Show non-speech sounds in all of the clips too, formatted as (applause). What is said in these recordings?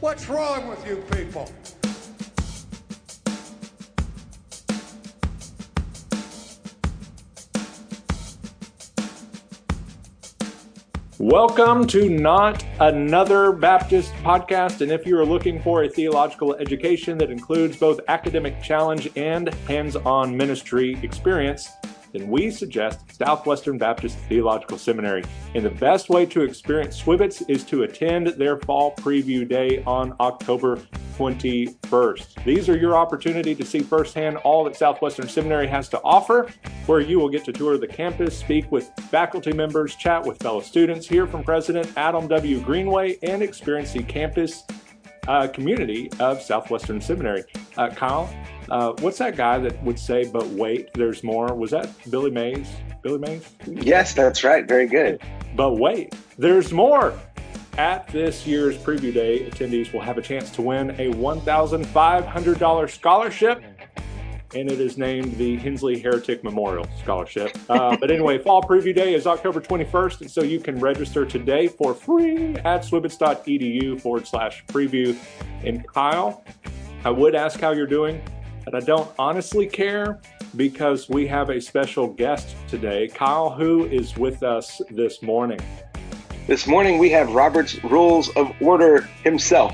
What's wrong with you people? Welcome to Not Another Baptist podcast. And if you are looking for a theological education that includes both academic challenge and hands on ministry experience, then we suggest Southwestern Baptist Theological Seminary. And the best way to experience Swibbits is to attend their fall preview day on October 21st. These are your opportunity to see firsthand all that Southwestern Seminary has to offer, where you will get to tour the campus, speak with faculty members, chat with fellow students, hear from President Adam W. Greenway, and experience the campus uh, community of Southwestern Seminary. Uh, Kyle, uh, what's that guy that would say, but wait, there's more? Was that Billy Mays? Billy Mays? Yes, that's right. Very good. But wait, there's more. At this year's preview day, attendees will have a chance to win a $1,500 scholarship and it is named the Hensley Heretic Memorial Scholarship. Uh, (laughs) but anyway, Fall Preview Day is October 21st, and so you can register today for free at swibbits.edu forward slash preview. And Kyle, I would ask how you're doing, but I don't honestly care because we have a special guest today. Kyle, who is with us this morning? This morning we have Robert's Rules of Order himself.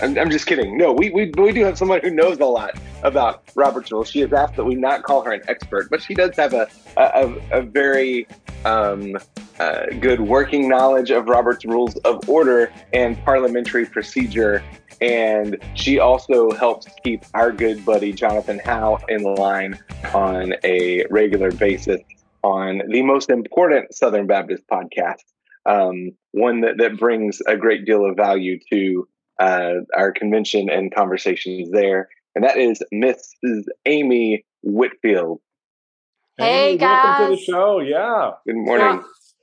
I'm, I'm, just kidding. No, we, we, we do have someone who knows a lot about Robert's rules. She has asked that we not call her an expert, but she does have a, a, a very um, uh, good working knowledge of Robert's rules of order and parliamentary procedure. And she also helps keep our good buddy Jonathan Howe in line on a regular basis on the most important Southern Baptist podcast, um, one that, that brings a great deal of value to uh, our convention and conversations there. And that is Mrs. Amy Whitfield. Hey, Amy, guys. Welcome to the show. Yeah. Good morning.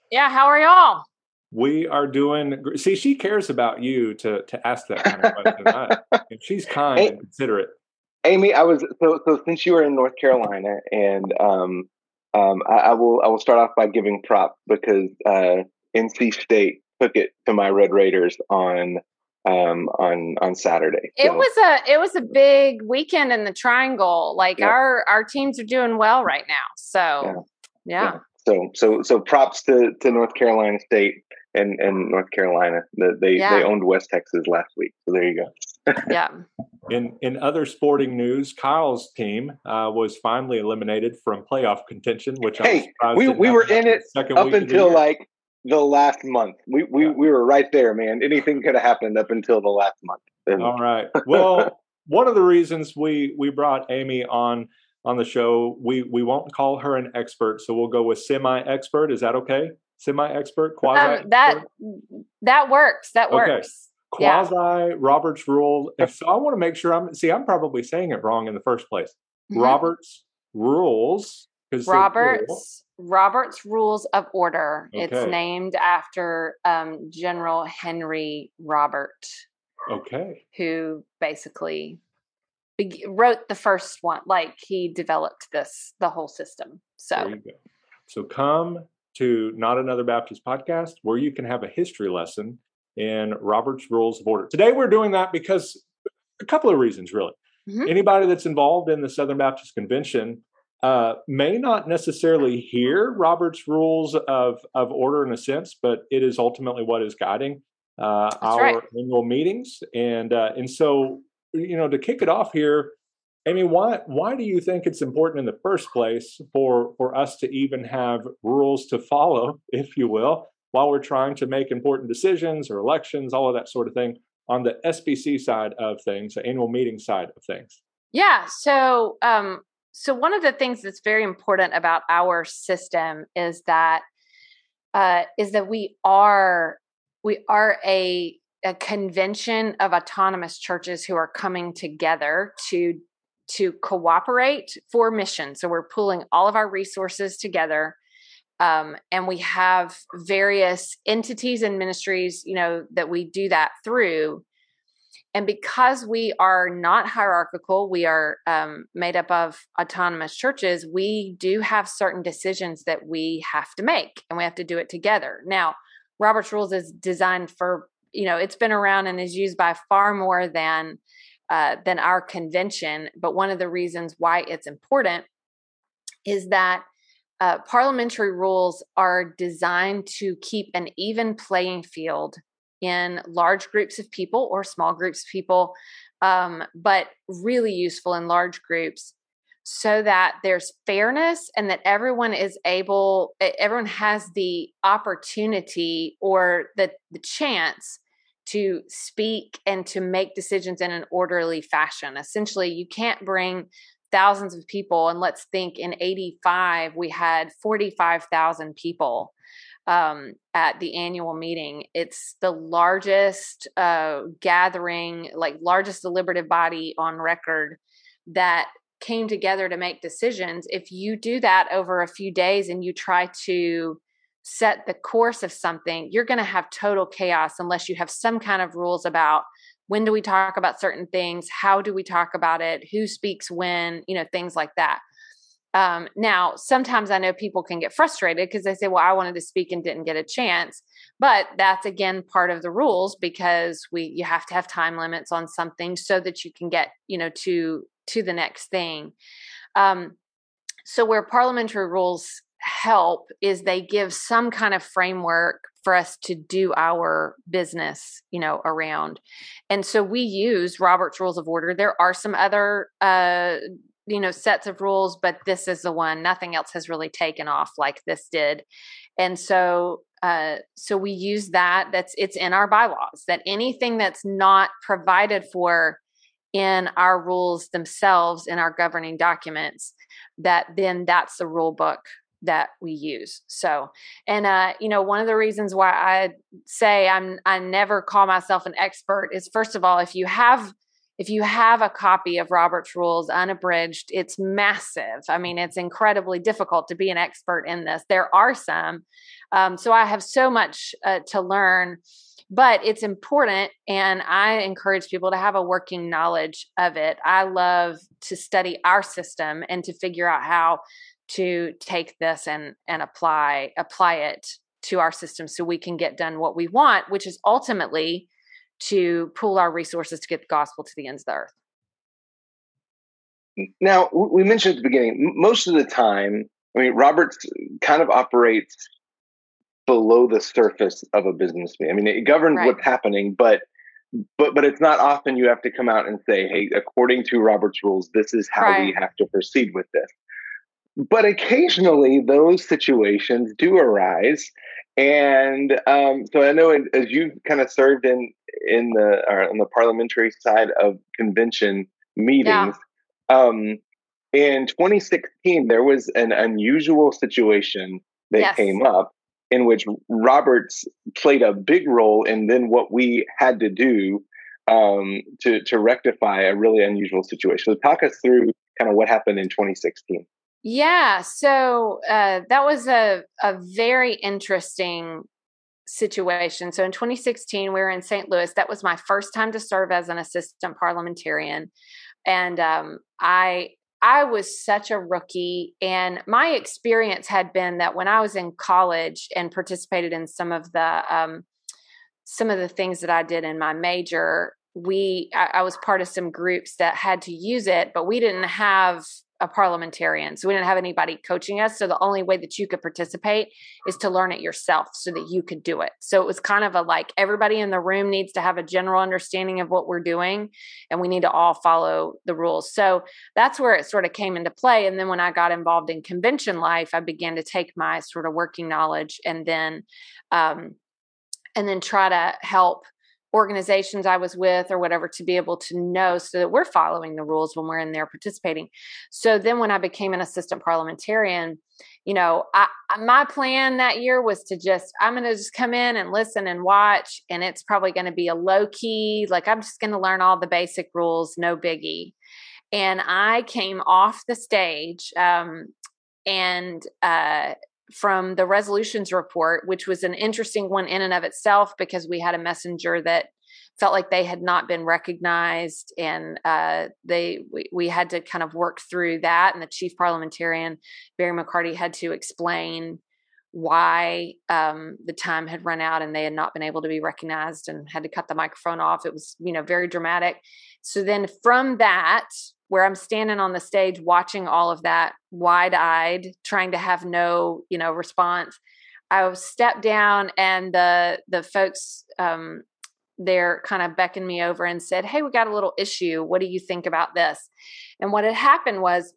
Yeah. yeah, how are y'all? We are doing. See, she cares about you to to ask that kind of question. I, (laughs) she's kind hey, and considerate. Amy, I was so so since you were in North Carolina, and um, um, I, I will I will start off by giving props because uh, NC State took it to my Red Raiders on um, on on Saturday. So. It was a it was a big weekend in the Triangle. Like yeah. our our teams are doing well right now. So yeah. yeah. So so so props to to North Carolina State and and North Carolina. They they owned West Texas last week. So there you go. (laughs) yeah. In in other sporting news, Kyle's team uh, was finally eliminated from playoff contention. Which hey, we we were in it up until like the last month. We we, yeah. we were right there, man. Anything could have happened up until the last month. And All right. Well, (laughs) one of the reasons we we brought Amy on on the show, we we won't call her an expert, so we'll go with semi-expert. Is that okay? Semi-expert, quasi. Um, that that works. That works. Okay. Quasi yeah. Robert's rule. so I want to make sure I'm see. I'm probably saying it wrong in the first place. Mm-hmm. Robert's rules. Robert's Robert's Rules of Order. Okay. It's named after um, General Henry Robert. Okay. Who basically be- wrote the first one. Like he developed this, the whole system. So, so come to Not Another Baptist podcast where you can have a history lesson in Robert's Rules of Order. Today we're doing that because a couple of reasons, really. Mm-hmm. Anybody that's involved in the Southern Baptist Convention uh, may not necessarily hear Robert's rules of, of order in a sense, but it is ultimately what is guiding uh, our right. annual meetings. And uh, and so, you know, to kick it off here, Amy, why why do you think it's important in the first place for for us to even have rules to follow, (laughs) if you will, while we're trying to make important decisions or elections, all of that sort of thing on the SBC side of things, the annual meeting side of things? Yeah. So um, so one of the things that's very important about our system is that uh, is that we are we are a a convention of autonomous churches who are coming together to to cooperate for mission. So we're pulling all of our resources together. Um, and we have various entities and ministries, you know, that we do that through and because we are not hierarchical, we are um, made up of autonomous churches, we do have certain decisions that we have to make and we have to do it together. Now, Robert's Rules is designed for you know it's been around and is used by far more than uh, than our convention. But one of the reasons why it's important is that uh, parliamentary rules are designed to keep an even playing field in large groups of people or small groups of people, um, but really useful in large groups so that there's fairness and that everyone is able everyone has the opportunity or the the chance to speak and to make decisions in an orderly fashion essentially you can't bring thousands of people and let's think in 85 we had 45,000 people um, at the annual meeting. It's the largest uh, gathering, like largest deliberative body on record that came together to make decisions. If you do that over a few days and you try to set the course of something, you're going to have total chaos unless you have some kind of rules about when do we talk about certain things, how do we talk about it, who speaks when, you know, things like that. Um, now, sometimes I know people can get frustrated because they say, well, I wanted to speak and didn't get a chance. But that's again part of the rules because we you have to have time limits on something so that you can get, you know, to to the next thing. Um, so where parliamentary rules help is they give some kind of framework for us to do our business you know around. And so we use robert's rules of order. There are some other uh you know sets of rules but this is the one. Nothing else has really taken off like this did. And so uh so we use that. That's it's in our bylaws that anything that's not provided for in our rules themselves in our governing documents that then that's the rule book that we use so and uh you know one of the reasons why i say i'm i never call myself an expert is first of all if you have if you have a copy of Robert's Rules unabridged, it's massive. I mean, it's incredibly difficult to be an expert in this. There are some. Um, so I have so much uh, to learn, but it's important. And I encourage people to have a working knowledge of it. I love to study our system and to figure out how to take this and, and apply apply it to our system so we can get done what we want, which is ultimately to pool our resources to get the gospel to the ends of the earth. Now, we mentioned at the beginning, most of the time, I mean, Roberts kind of operates below the surface of a business meeting. I mean, it governs right. what's happening, but but but it's not often you have to come out and say, "Hey, according to Robert's rules, this is how right. we have to proceed with this." But occasionally, those situations do arise, and um, so I know as you've kind of served in in the or on the parliamentary side of convention meetings. Yeah. Um, in 2016, there was an unusual situation that yes. came up in which Roberts played a big role in then what we had to do um, to to rectify a really unusual situation. So talk us through kind of what happened in 2016. Yeah, so uh, that was a a very interesting situation. So in 2016, we were in St. Louis. That was my first time to serve as an assistant parliamentarian, and um, I I was such a rookie. And my experience had been that when I was in college and participated in some of the um, some of the things that I did in my major, we I, I was part of some groups that had to use it, but we didn't have a parliamentarian. So we didn't have anybody coaching us. So the only way that you could participate is to learn it yourself so that you could do it. So it was kind of a like everybody in the room needs to have a general understanding of what we're doing and we need to all follow the rules. So that's where it sort of came into play. And then when I got involved in convention life, I began to take my sort of working knowledge and then um and then try to help organizations I was with or whatever to be able to know so that we're following the rules when we're in there participating. So then when I became an assistant parliamentarian, you know, I, my plan that year was to just, I'm going to just come in and listen and watch. And it's probably going to be a low key, like I'm just going to learn all the basic rules, no biggie. And I came off the stage um, and uh, from the resolutions report, which was an interesting one in and of itself because we had a messenger that felt like they had not been recognized and uh, they we, we, had to kind of work through that and the chief parliamentarian barry mccarty had to explain why um, the time had run out and they had not been able to be recognized and had to cut the microphone off. It was, you know, very dramatic. So then from that, where I'm standing on the stage watching all of that wide eyed, trying to have no, you know, response, I stepped down and the the folks um, there kind of beckoned me over and said, Hey, we got a little issue. What do you think about this? And what had happened was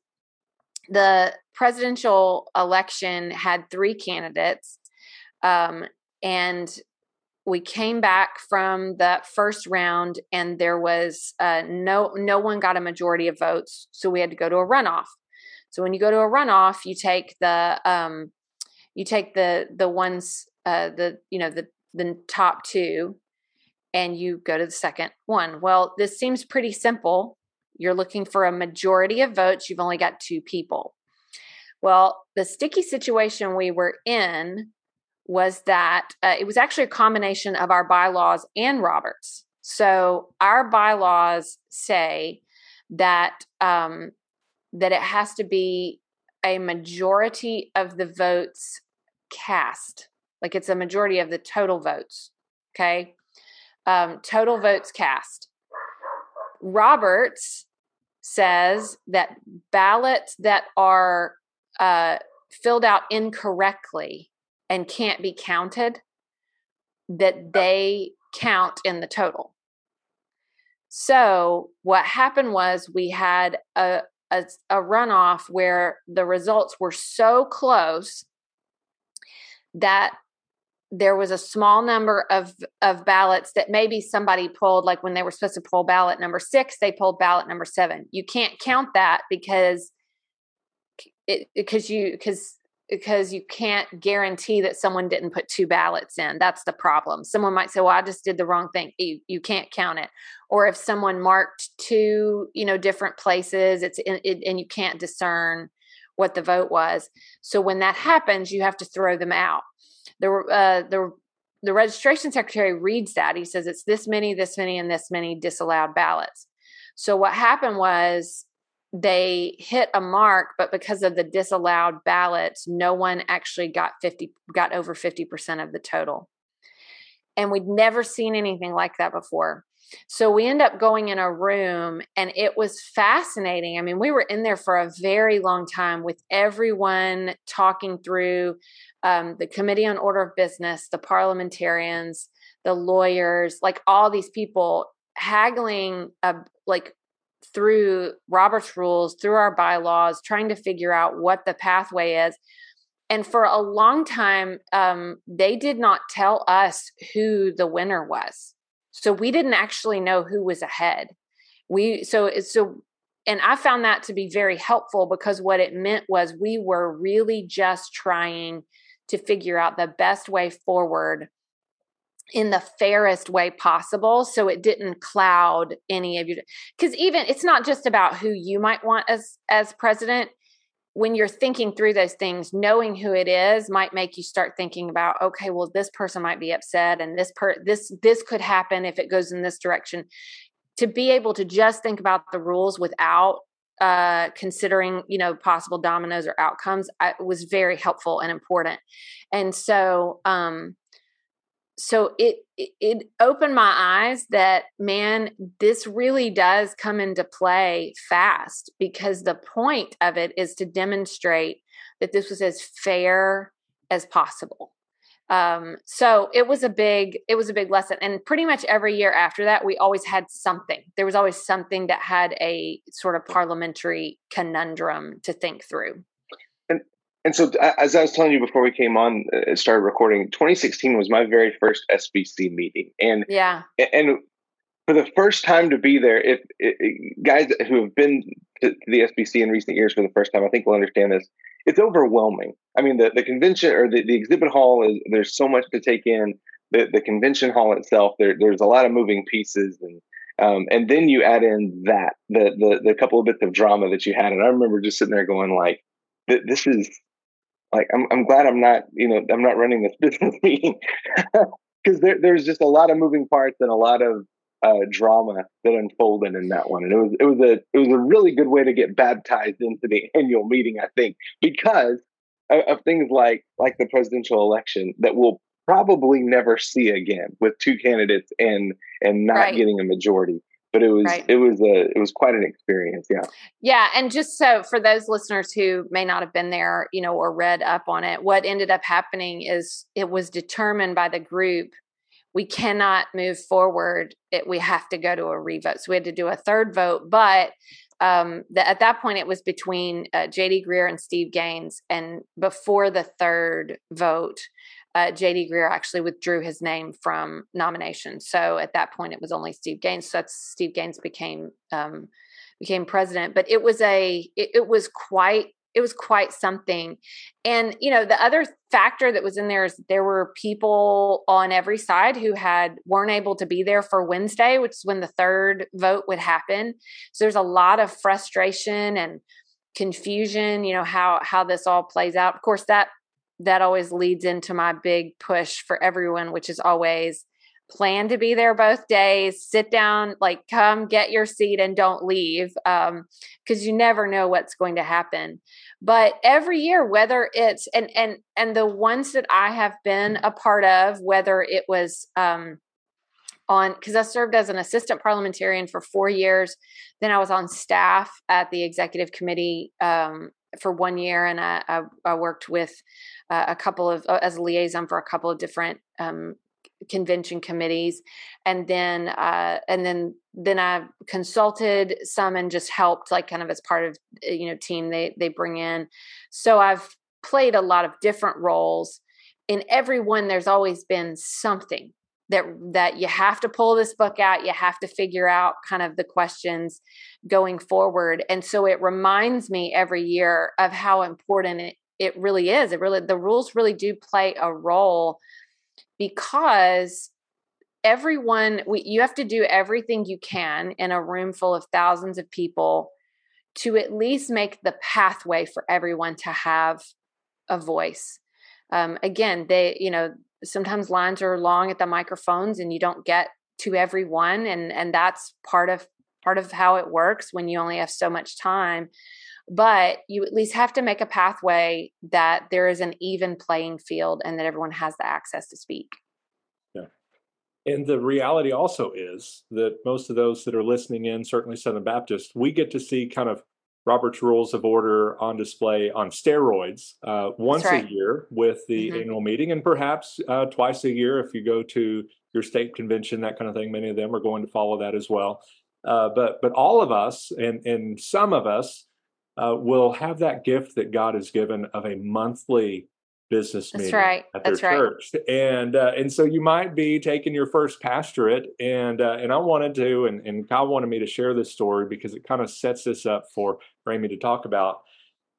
the presidential election had three candidates. Um, and we came back from the first round and there was uh, no no one got a majority of votes so we had to go to a runoff. So when you go to a runoff you take the um, you take the the ones uh, the you know the the top two and you go to the second one. Well this seems pretty simple. You're looking for a majority of votes you've only got two people. Well, the sticky situation we were in was that uh, it was actually a combination of our bylaws and Roberts. So our bylaws say that um, that it has to be a majority of the votes cast, like it's a majority of the total votes. Okay, um, total votes cast. Roberts says that ballots that are uh, filled out incorrectly and can't be counted, that uh they count in the total. So what happened was we had a, a, a runoff where the results were so close that there was a small number of of ballots that maybe somebody pulled like when they were supposed to pull ballot number 6 they pulled ballot number 7 you can't count that because it because you because because you can't guarantee that someone didn't put two ballots in. That's the problem. Someone might say, "Well, I just did the wrong thing." You, you can't count it. Or if someone marked two, you know, different places, it's in, it, and you can't discern what the vote was. So when that happens, you have to throw them out. The uh, the the registration secretary reads that. He says it's this many, this many, and this many disallowed ballots. So what happened was they hit a mark, but because of the disallowed ballots, no one actually got 50 got over 50% of the total. And we'd never seen anything like that before. So we end up going in a room and it was fascinating. I mean, we were in there for a very long time with everyone talking through um, the Committee on Order of Business, the parliamentarians, the lawyers, like all these people haggling, uh, like through Robert's rules, through our bylaws, trying to figure out what the pathway is. And for a long time, um, they did not tell us who the winner was. So we didn't actually know who was ahead. We so so and I found that to be very helpful because what it meant was we were really just trying to figure out the best way forward in the fairest way possible so it didn't cloud any of you because even it's not just about who you might want as as president. When you're thinking through those things knowing who it is might make you start thinking about okay well this person might be upset and this per this this could happen if it goes in this direction. To be able to just think about the rules without uh, considering you know possible dominoes or outcomes I, was very helpful and important. And so um so it it opened my eyes that man this really does come into play fast because the point of it is to demonstrate that this was as fair as possible. Um, so it was a big it was a big lesson and pretty much every year after that we always had something. There was always something that had a sort of parliamentary conundrum to think through and so, as I was telling you before we came on, uh, started recording, 2016 was my very first SBC meeting, and yeah, and for the first time to be there, if, if guys who have been to, the SBC in recent years for the first time, I think will understand this. It's overwhelming. I mean, the, the convention or the, the exhibit hall is there's so much to take in. The the convention hall itself, there, there's a lot of moving pieces, and um, and then you add in that the, the the couple of bits of drama that you had, and I remember just sitting there going like, "This is like I'm I'm glad I'm not you know I'm not running this (laughs) business meeting (laughs) because there, there's just a lot of moving parts and a lot of uh, drama that unfolded in that one, and it was it was a it was a really good way to get baptized into the (laughs) annual meeting, I think, because of, of things like like the presidential election that we'll probably never see again with two candidates and and not Right. getting a majority. But it was Right. it was a it was quite an experience. Yeah. Yeah, and just so for those listeners who may not have been there, you know, or read up on it, what ended up happening is it was determined by the group we cannot move forward. It, we have to go to a revote. So we had to do a third vote, but um, the, at that point it was between uh, JD Greear and Steve Gaines, and before the third vote, uh, JD Greear actually withdrew his name from nomination. So at that point, it was only Steve Gaines. So that's Steve Gaines became um, became president. But it was a it, it was quite it was quite something. And you know the other factor that was in there is there were people on every side who had weren't able to be there for Wednesday, which is when the third vote would happen. So there's a lot of frustration and confusion. You know how how this all plays out. Of course that that always leads into my big push for everyone, which is always plan to be there both days, sit down, like come get your seat and don't leave um because you never know what's going to happen. But every year whether it's and and and the ones that I have been a part of whether it was um on because I served as an assistant parliamentarian for 4 years, then I was on staff at the executive committee um for one year and I, I, I worked with uh, a couple of uh, as a liaison for a couple of different um, convention committees. And then uh, and then then I consulted some and just helped like kind of as part of uh, you know team they they bring in. So I've played a lot of different roles. In every one there's always been something that that you have to pull this book out you have to figure out kind of the questions going forward. And so it reminds me every year of how important it it really is. It really the rules really do play a role because everyone we, you have to do everything you can in a room full of thousands of people to at least make the pathway for everyone to have a voice. Um, again they you know sometimes lines are long at the microphones and you don't get to everyone and and that's part of part of how it works when you only have so much time but you at least have to make a pathway that there is an even playing field and that everyone has the access to speak Yeah. And the reality also is that most of those that are listening in, certainly Southern Baptist, we get to see kind of Robert's Rules of Order on display on steroids uh, once right. a year with the Mhm. annual meeting, and perhaps uh, twice a year if you go to your state convention, that kind of thing. Many of them are going to follow that as well. Uh, but but all of us, and and some of us, uh, will have that gift that God has given of a monthly business That's meeting right. at their That's right. church, and uh, and so you might be taking your first pastorate, and uh, and I wanted to, and and God wanted me to share this story because it kind of sets this up for for Amy to talk about.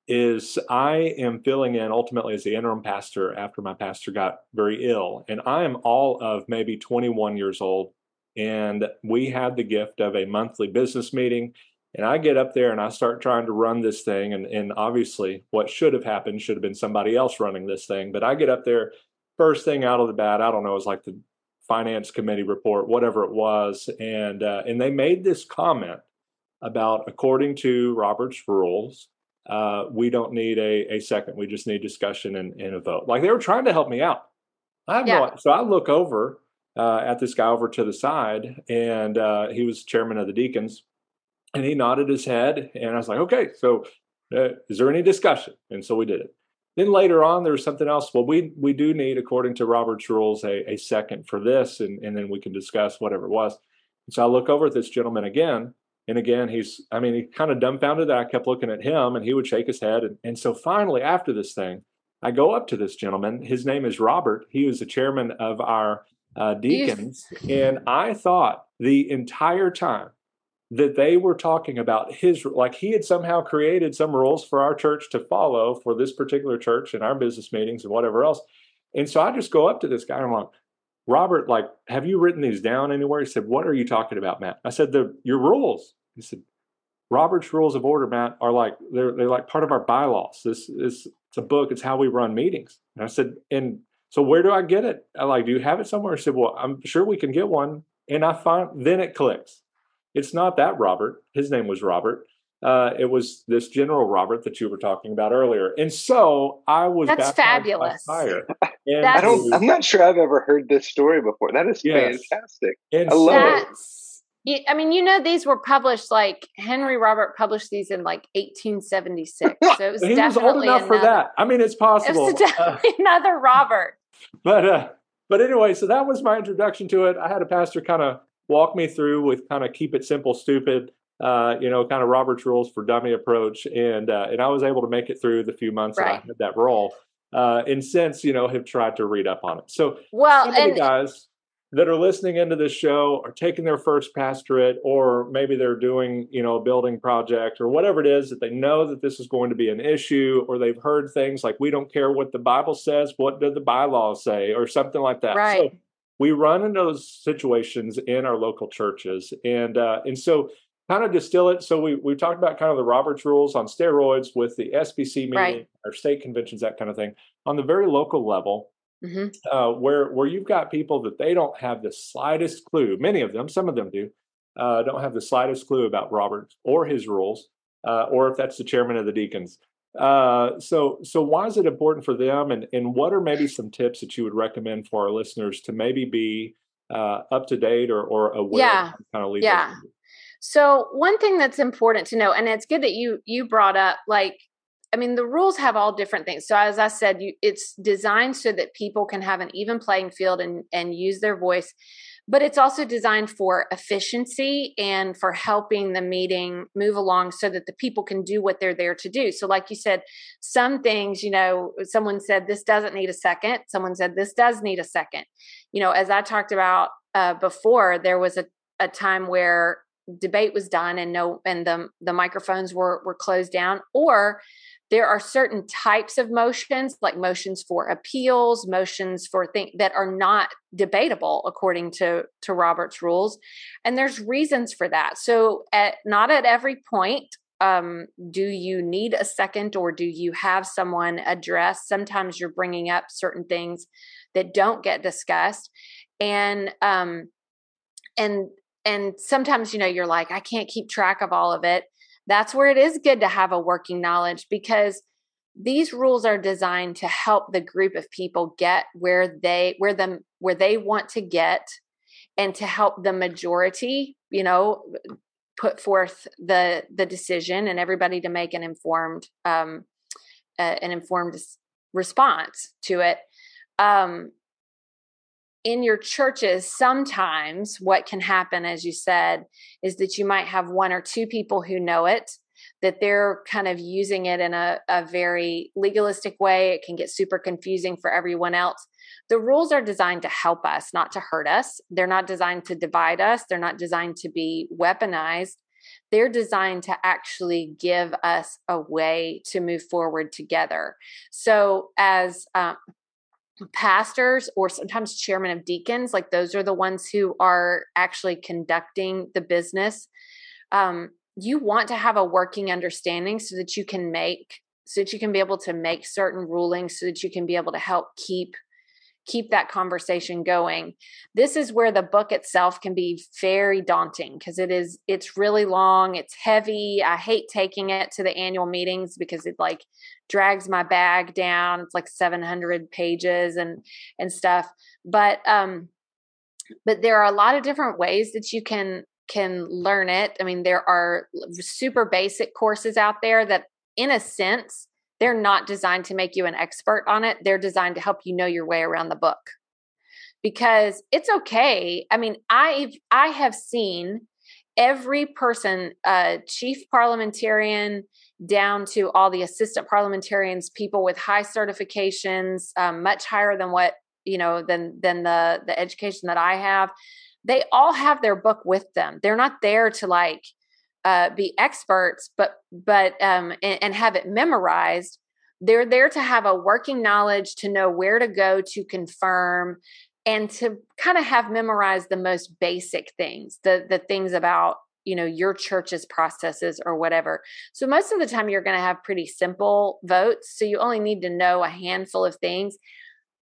Is I am filling in ultimately as the interim pastor after my pastor got very ill, and I am all of maybe 21 years old, and we had the gift of a monthly business meeting. And I get up there and I start trying to run this thing. And, and obviously, what should have happened should have been somebody else running this thing. But I get up there, first thing out of the bat, I don't know, it was like the finance committee report, whatever it was. And, uh, and they made this comment about, according to Robert's rules, uh, we don't need a, a second. We just need discussion and, and a vote. Like they were trying to help me out. I have Yeah. no, so I look over uh, at this guy over to the side, and uh, he was chairman of the deacons and he nodded his head and i was like okay so uh, is there any discussion? And so we did it. Then later on there was something else. Well we we do need according to robert's rules a, a second for this and, and then we can discuss whatever it was. And so i look over at this gentleman again and again he's i mean he kind of dumbfounded that. I kept looking at him and he would shake his head and, and so finally after this thing i go up to this gentleman. His name is robert. He was the chairman of our uh, deacons. And i thought the entire time that they were talking about his like he had somehow created some rules for our church to follow for this particular church and our business meetings and whatever else. And so i just go up to this guy and i'm like robert like have you written these down anywhere? He said what are you talking about matt? I said the your rules. He said robert's rules of order matt are like they're they're like part of our bylaws. This is it's a book. It's how we run meetings. And i said and so where do i get it? I like do you have it somewhere? He said well i'm sure we can get one. And i find then it clicks it's not that Robert. His name was Robert. uh, it was this General Robert that you were talking about earlier. And so I was That's fabulous. fire. (laughs) And I don't I'm not sure I've ever heard this story before. That is yes. fantastic. And I love That's, it. I mean, you know, these were published like Henry Robert published these in like 1876. (laughs) So it was he was old enough another, for that. I mean, it's possible. It definitely uh, (laughs) another Robert. But uh, but anyway, so that was my introduction to it. I had a pastor kind of walk me through with kind of keep it simple, stupid uh, you know, kind of Robert's rules for dummy approach, and uh, and I was able to make it through the few months right. that I had that role. Uh, and since you know have tried to read up on it. So well, some and- guys that are listening into this show are taking their first pastorate, or maybe they're doing you know a building project or whatever it is that they know that this is going to be an issue, or they've heard things like we don't care what the Bible says, what do the bylaws say, or something like that. Right. So we run into those situations in our local churches, and uh, and so kind of distill it. So we we talked about kind of the Roberts rules on steroids with the SBC meeting, right. our state conventions, that kind of thing. On the very local level, mm-hmm. uh, where where you've got people that they don't have the slightest clue. Many of them, some of them do, uh, don't have the slightest clue about Roberts or his rules, uh, or if that's the chairman of the deacons. Uh, so so why is it important for them, and and what are maybe some tips that you would recommend for our listeners to maybe be uh, up to date or or aware? Yeah, kind of yeah. So one thing that's important to know, and it's good that you you brought up like I mean, the rules have all different things. So as I said, you, it's designed so that people can have an even playing field and and use their voice, but it's also designed for efficiency and for helping the meeting move along so that the people can do what they're there to do. So like you said, some things, you know, someone said this doesn't need a second, someone said this does need a second. You know, as I talked about uh, before, there was a a time where debate was done and no and the the microphones were were closed down or there are certain types of motions like motions for appeals motions for things that are not debatable according to to robert's rules and there's reasons for that. So at not at every point um, do you need a second or do you have someone address? Sometimes you're bringing up certain things that don't get discussed and um, and and sometimes you know you're like i can't keep track of all of it that's where it is good to have a working knowledge because these rules are designed to help the group of people get where they where them where they want to get and to help the majority you know put forth the the decision and everybody to make an informed um uh, an informed response to it. Um in your churches, sometimes what can happen, as you said, is that you might have one or two people who know it, that they're kind of using it in a, a very legalistic way. It can get super confusing for everyone else. The rules are designed to help us, not to hurt us. They're not designed to divide us, they're not designed to be weaponized. They're designed to actually give us a way to move forward together. So, as um, pastors or sometimes chairman of deacons like those are the ones who are actually conducting the business. Um, you want to have a working understanding so that you can make so that you can be able to make certain rulings so that you can be able to help keep keep that conversation going. This is where the book itself can be very daunting because it is it's really long it's heavy. I hate taking it to the annual meetings because it like drags my bag down. It's like 700 pages and and stuff. But um but there are a lot of different ways that you can can learn it. I mean there are super basic courses out there that in a sense they're not designed to make you an expert on it. They're designed to help you know your way around the book. Because it's okay. I mean, I've I have seen every person, uh, chief parliamentarian down to all the assistant parliamentarians, people with high certifications, um, much higher than what you know than than the the education that I have. They all have their book with them. They're not there to like uh, be experts, but but um, and, and have it memorized. They're there to have a working knowledge to know where to go to confirm and to kind of have memorized the most basic things, the the things about you know your church's processes or whatever. So most of the time you're going to have pretty simple votes, so you only need to know a handful of things.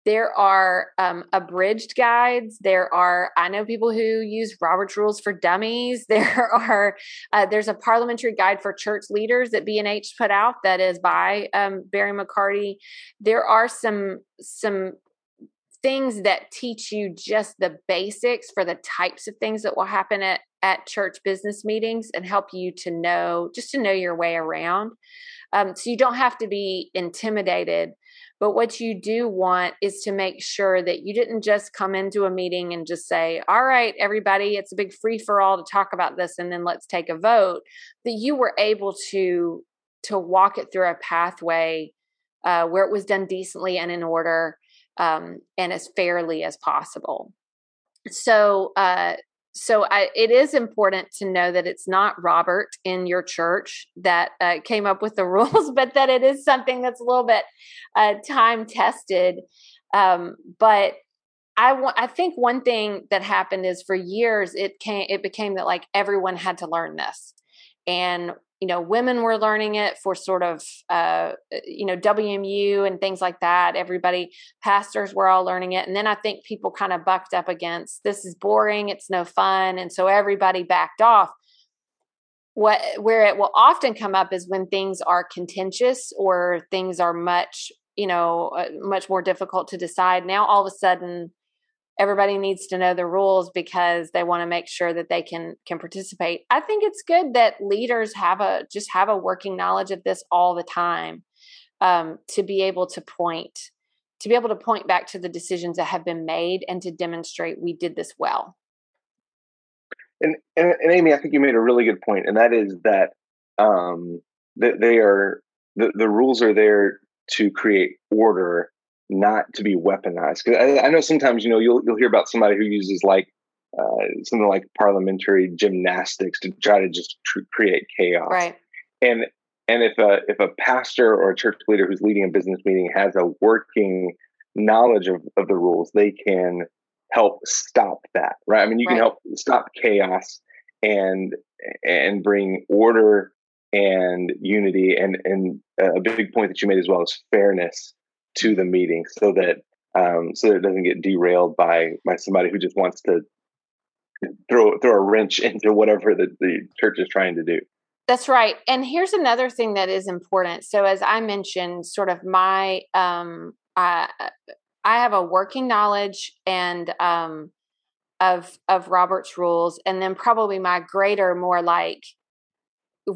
There are um, abridged guides. There are i know people who use robert's rules for dummies. (laughs) There are uh, there's a parliamentary guide for church leaders that b&h put out that is by um, barry mccarty. There are some some things that teach you just the basics for the types of things that will happen at at church business meetings and help you to know just to know your way around. Um, so you don't have to be intimidated but what you do want is to make sure that you didn't just come into a meeting and just say, all right, everybody, it's a big free for all to talk about this and then let's take a vote. That you were able to to walk it through a pathway uh, where it was done decently and in order um, and as fairly as possible. So uh, so I, it is important to know that it's not Robert in your church that uh, came up with the (laughs) rules, but that it is something that's a little bit uh, time tested. Um, but I, I think one thing that happened is for years it came it became that like everyone had to learn this, and you know women were learning it for sort of uh, you know wmu and things like that. Everybody pastors were all learning it. And then i think people kind of bucked up against this is boring it's no fun. And so everybody backed off. What where it will often come up is when things are contentious or things are much you know uh, much more difficult to decide. Now all of a sudden everybody needs to know the rules because they want to make sure that they can can participate. I think it's good that leaders have a just have a working knowledge of this all the time um, to be able to point to be able to point back to the decisions that have been made and to demonstrate we did this well. And, and, and amy i think you made a really good point and that is that um that they are the, the rules are there to create order not to be weaponized. Because I, I, know sometimes you know you'll you'll hear about somebody who uses like uh, something like parliamentary gymnastics to try to just tr- create chaos. Right. And and if a if a pastor or a church leader who's leading a business meeting has a working knowledge of, of the rules, they can help stop that. Right. I mean, you can help stop chaos and and bring order and unity and and a big point that you made as well is fairness to the meeting so that um, so that it doesn't get derailed by by somebody who just wants to throw throw a wrench (laughs) into whatever the, the church is trying to do. That's right. And here's another thing that is important. So as I mentioned, sort of my um I I have a working knowledge and um of of Robert's rules and then probably my greater more like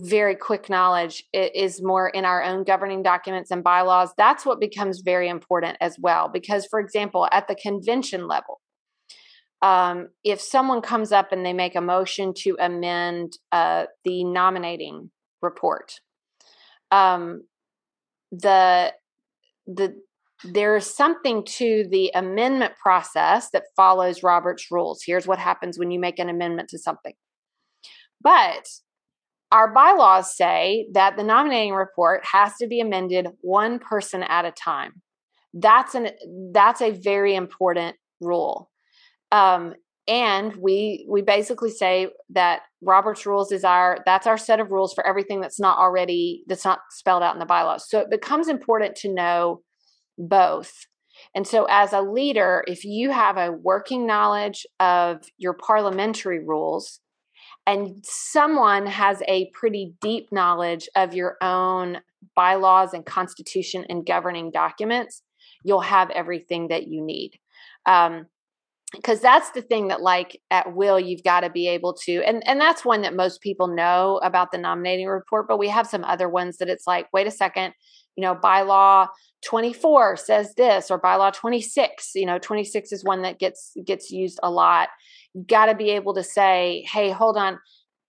very quick knowledge is more in our own governing documents and bylaws. That's what becomes very important as well. Because, for example, at the convention level, um, if someone comes up and they make a motion to amend uh, the nominating report, um, the the there's something to the amendment process that follows Robert's rules. Here's what happens when you make an amendment to something. But our bylaws say that the nominating report has to be amended one person at a time. That's an that's a very important rule. Um, and we we basically say that Robert's rules is our that's our set of rules for everything that's not already that's not spelled out in the bylaws. So it becomes important to know both. And so as a leader, if you have a working knowledge of your parliamentary rules, and someone has a pretty deep knowledge of your own bylaws and constitution and governing documents, you'll have everything that you need. Um, because that's the thing that like at will you've got to be able to and and that's one that most people know about the nominating report but we have some other ones that it's like wait a second you know bylaw 24 says this or bylaw 26 you know 26 is one that gets gets used a lot got to be able to say, hey, hold on,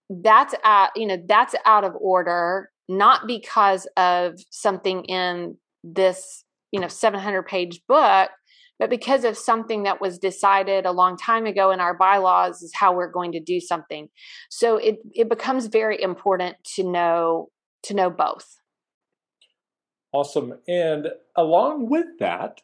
that's out, you know, that's out of order, not because of something in this, you know, 700 page book, but because of something that was decided a long time ago in our bylaws is how we're going to do something. So it it becomes very important to know to know both. Awesome. And along with that,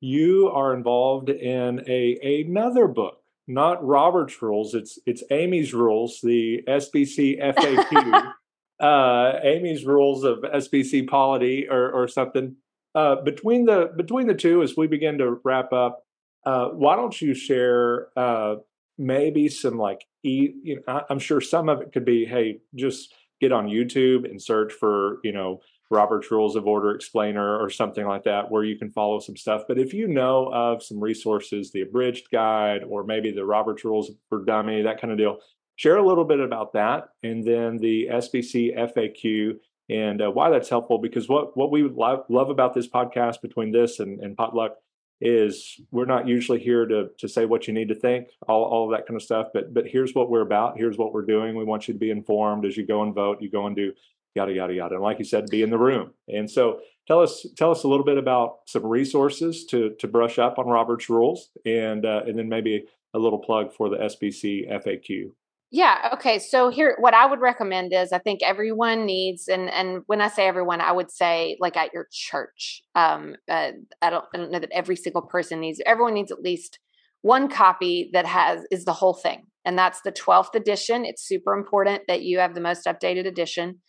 you are involved in a another book not Robert's rules. It's it's Amy's rules, the SBC FAQ, (laughs) uh, Amy's rules of SBC polity or or something. uh, between the between the two, as we begin to wrap up, uh, why don't you share uh, maybe some like e? You know, I'm sure some of it could be, hey, just get on YouTube and search for you know Robert's Rules of Order Explainer or something like that, where you can follow some stuff. But if you know of some resources, the abridged guide, or maybe the Robert's Rules for Dummy, that kind of deal, share a little bit about that, and then the SBC FAQ and uh, why that's helpful. Because what what we love, love about this podcast, between this and, and Potluck, is we're not usually here to to say what you need to think, all all of that kind of stuff. But but here's what we're about. Here's what we're doing. We want you to be informed as you go and vote. You go and do yada yada yada. And like you said, be in the room. And so tell us tell us a little bit about some resources to to brush up on Robert's rules, and uh, and then maybe a little plug for the SBC FAQ. Yeah. Okay. So here, what I would recommend is I think everyone needs, and and when I say everyone, I would say like at your church. Um, uh, I don't I don't know that every single person needs. Everyone needs at least one copy that has is the whole thing, and that's the twelfth edition. It's super important that you have the most updated edition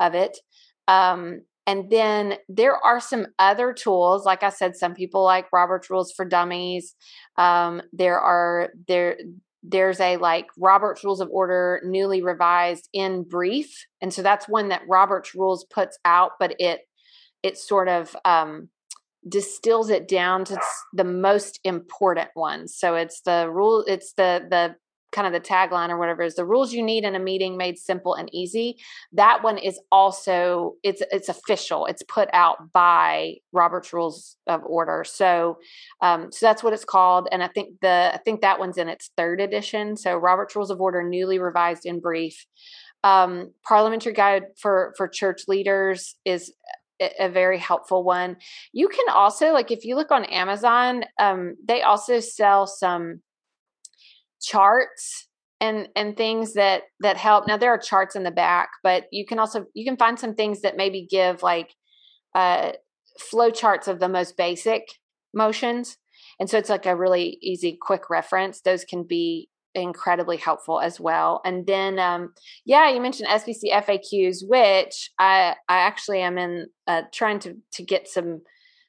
of it. Um, and then there are some other tools, like I said, some people like Robert's Rules for Dummies. Um, there are there there's a like Robert's Rules of Order newly revised in brief. And so that's one that Robert's Rules puts out, but it it sort of um, distills it down to the most important ones. So it's the rule, it's the the kind of the tagline or whatever is the rules you need in a meeting made simple and easy. That one is also it's it's official. It's put out by robert's rules of order. So um so that's what it's called and i think the i think that one's in its third edition. So robert's rules of order newly revised in brief. Um parliamentary guide for for church leaders is a very helpful one. You can also like if you look on Amazon, um, they also sell some charts and and things that that help. Now there are charts in the back but you can also you can find some things that maybe give like uh flow charts of the most basic motions and so it's like a really easy quick reference. Those can be incredibly helpful as well. And then um yeah you mentioned sbc faqs which i i actually am in uh trying to to get some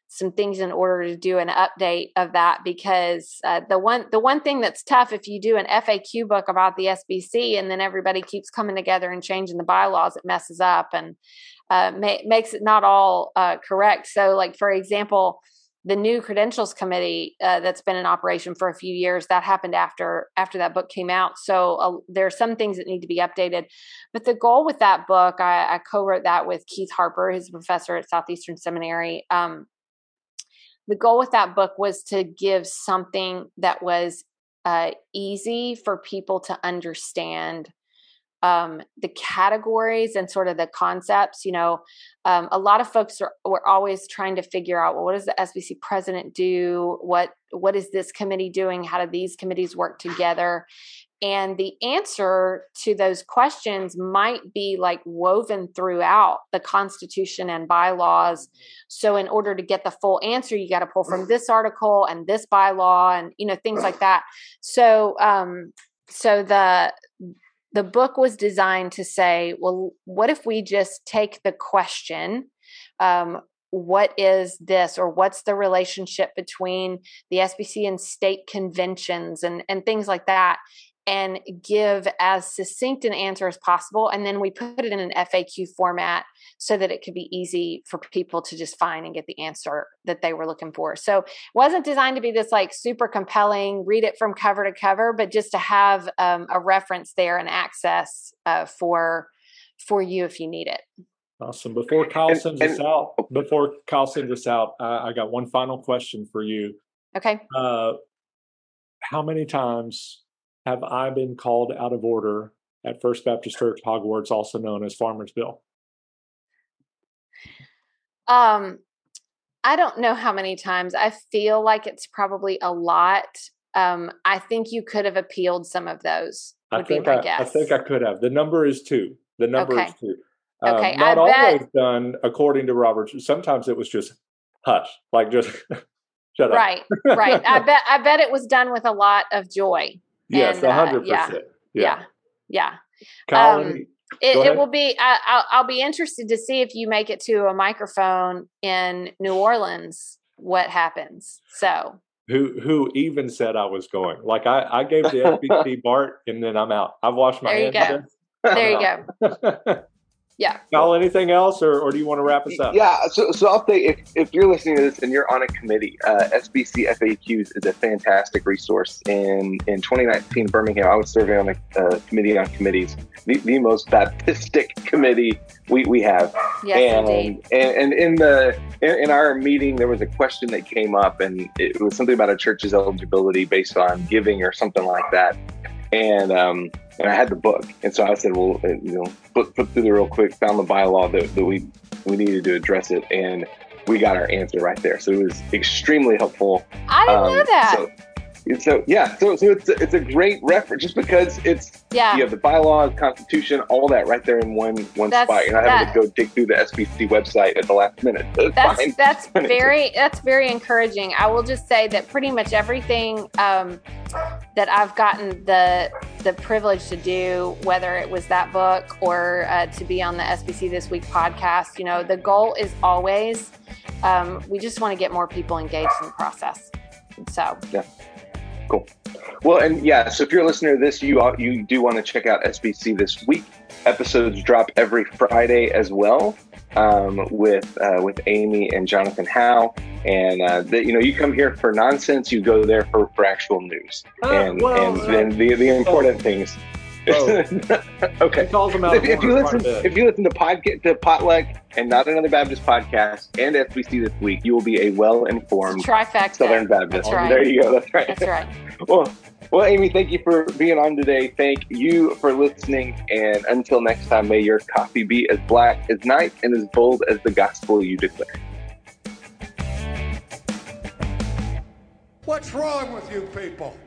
some things in order to do an update of that because uh, the one the one thing that's tough if you do an FAQ book about the SBC and then everybody keeps coming together and changing the bylaws, it messes up and uh, ma- makes it not all uh, correct. So, like for example, the new credentials committee uh, that's been in operation for a few years that happened after after that book came out so uh, there are some things that need to be updated but the goal with that book i, I co-wrote that with keith harper who's a professor at southeastern seminary um, the goal with that book was to give something that was uh, easy for people to understand um, the categories and sort of the concepts. You know, um, a lot of folks are were always trying to figure out, well, what does the SBC president do? What what is this committee doing? How do these committees work together? And the answer to those questions might be like woven throughout the Constitution and bylaws. So, in order to get the full answer, you got to pull from this article and this bylaw, and you know things like that. So, um, so the the book was designed to say, well, what if we just take the question, um, what is this or what's the relationship between the SBC and state conventions and and things like that and give as succinct an answer as possible. And then we put it in an FAQ format so that it could be easy for people to just find and get the answer that they were looking for. So it wasn't designed to be this like super compelling, read it from cover to cover, but just to have um, a reference there and access uh, for for you if you need it. Awesome. Before Kyle and, sends and, us out, before Kyle sends us out, uh, I got one final question for you. Okay. Uh, how many times have I been called out of order at First Baptist Church Hogwarts, also known as Farmersville? Um, I don't know how many times. I feel like it's probably a lot. Um, I think you could have appealed some of those. I think I, I, think I could have. The number is two. The number okay. is two. Um, okay, not always done according to Roberts. Sometimes it was just hush, like just (laughs) shut up. Right, right. I bet. I bet it was done with a lot of joy. Yes, a hundred percent. Yeah, yeah. Colin, um, it, it will be. I, I'll, I'll be interested to see if you make it to a microphone in New Orleans. What happens? So who who even said I was going. Like I, I gave the (laughs) SBC BART and then I'm out. I've washed my there hands. (laughs) There you go. (laughs) Yeah. Cal, anything else, or, or do you want to wrap us up? Yeah. So, so I'll say if, if you're listening to this and you're on a committee, uh, SBC FAQs is a fantastic resource. In in 2019, Birmingham, I was serving on a uh, committee on committees, the, the most Baptistic (laughs) committee we, we have. Yes, and, indeed. And, and in the in, in our meeting, there was a question that came up, and it was something about a church's eligibility based on giving or something like that. And um, and I had the book, and so I said, well, uh, you know, flip, flip through the real quick, found the bylaw that, that we we needed to address it, and we got our answer right there. So it was extremely helpful. I didn't um, know that. So, so yeah, so so it's a, it's a great reference just because it's yeah you have the bylaws, constitution, all that right there in one one that's, spot. You're not that, having to go dig through the SBC website at the last minute. (laughs) That's that's, (laughs) that's very that's very encouraging. I will just say that pretty much everything um, that I've gotten the the privilege to do, whether it was that book or uh, to be on the SBC This Week podcast, you know, the goal is always um, we just want to get more people engaged in the process. So yeah. Cool. Well, and yeah, so if you're a listener to this, you you do want to check out SBC this week. Episodes drop every Friday as well, um, with uh, with Amy and Jonathan Howe. And uh, the, you know, you come here for nonsense, you go there for, for actual news, uh, and well, and then the the important things. Oh. (laughs) okay. calls them out if, if you listen, if you listen to podcast to Potluck and not another Baptist podcast and SBC this week, you will be a well informed trifecta Southern Baptist. Right. There you go. That's right. That's right. (laughs) well, well, Amy, thank you for being on today. Thank you for listening. And until next time, may your coffee be as black as night and as bold as the gospel you declare. What's wrong with you people?